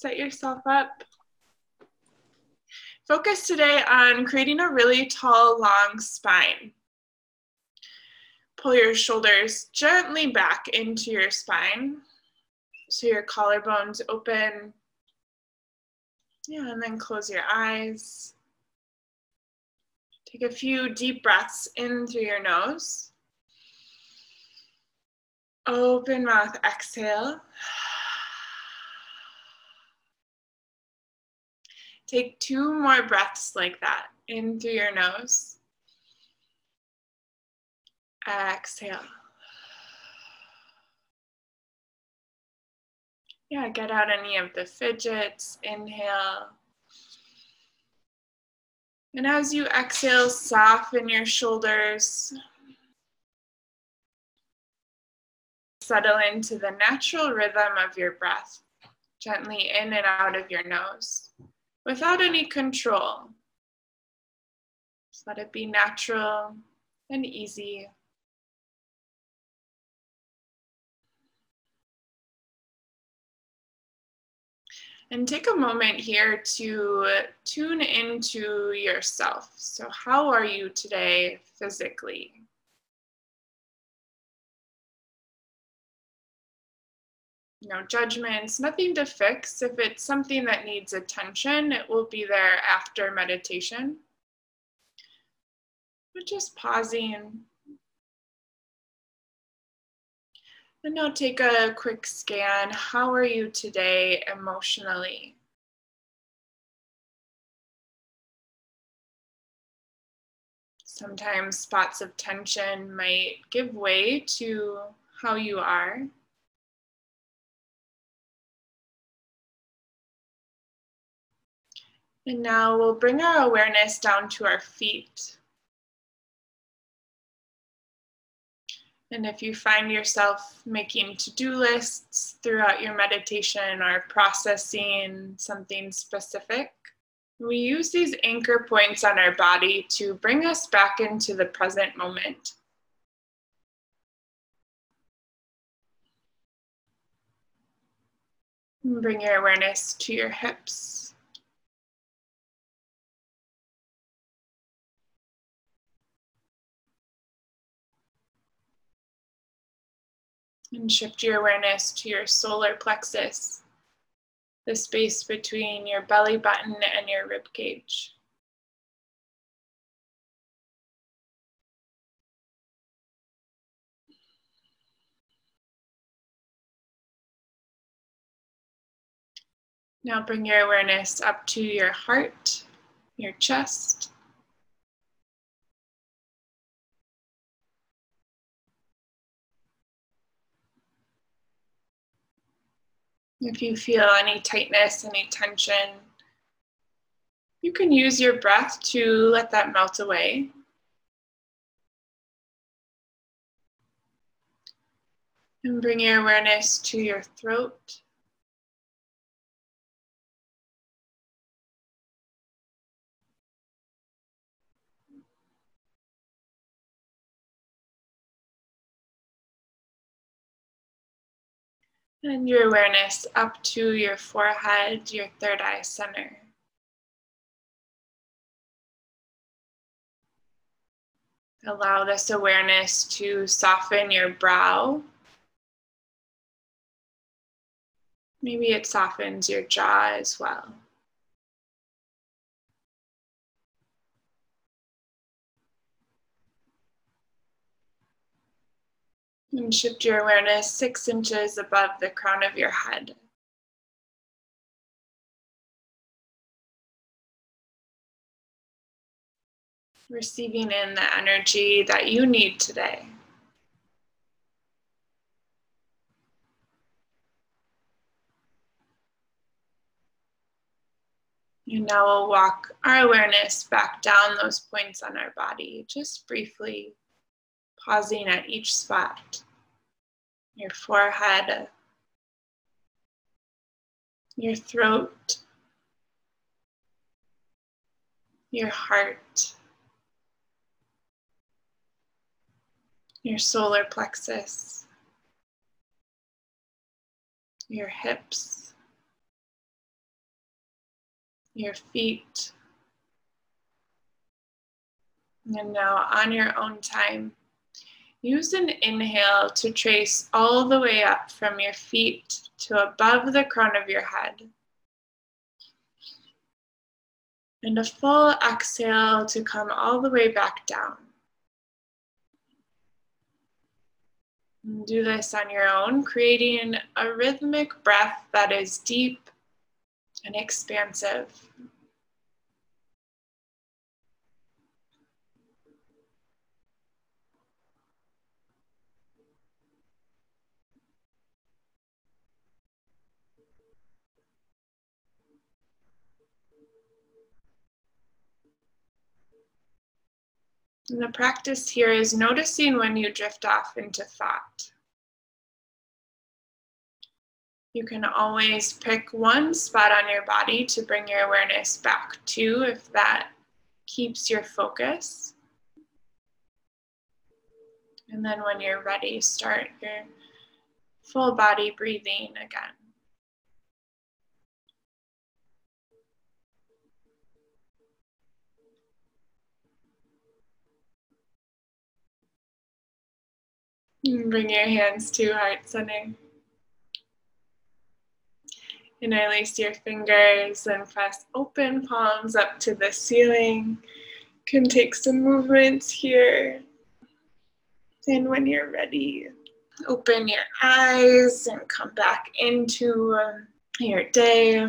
set yourself up. Focus today on creating a really tall, long spine. Pull your shoulders gently back into your spine so your collarbones open. Yeah, and then close your eyes. Take a few deep breaths in through your nose. Open mouth, exhale. Take two more breaths like that in through your nose. Exhale. Yeah, get out any of the fidgets. Inhale. And as you exhale, soften your shoulders. Settle into the natural rhythm of your breath, gently in and out of your nose without any control. Just let it be natural and easy. And take a moment here to tune into yourself. So, how are you today physically? No judgments, nothing to fix. If it's something that needs attention, it will be there after meditation. But just pausing. And now take a quick scan. How are you today emotionally? Sometimes spots of tension might give way to how you are. And now we'll bring our awareness down to our feet. And if you find yourself making to do lists throughout your meditation or processing something specific, we use these anchor points on our body to bring us back into the present moment. bring your awareness to your hips. And shift your awareness to your solar plexus, the space between your belly button and your rib cage. Now bring your awareness up to your heart, your chest, If you feel any tightness, any tension, you can use your breath to let that melt away. And bring your awareness to your throat. And your awareness up to your forehead, your third eye center. Allow this awareness to soften your brow. Maybe it softens your jaw as well. And shift your awareness six inches above the crown of your head. Receiving in the energy that you need today. And now we'll walk our awareness back down those points on our body, just briefly pausing at each spot your forehead, your throat, your heart, your solar plexus, your hips, your feet. And now, on your own time, use an inhale to trace all the way up from your feet to above the crown of your head. And a full exhale to come all the way back down. Do this on your own, creating a rhythmic breath that is deep and expansive. And the practice here is noticing when you drift off into thought. You can always pick one spot on your body to bring your awareness back to if that keeps your focus. And then when you're ready, start your full body breathing again. Bring your hands to heart center. Interlace your fingers and press open palms up to the ceiling. Can take some movements here. And when you're ready, open your eyes and come back into your day.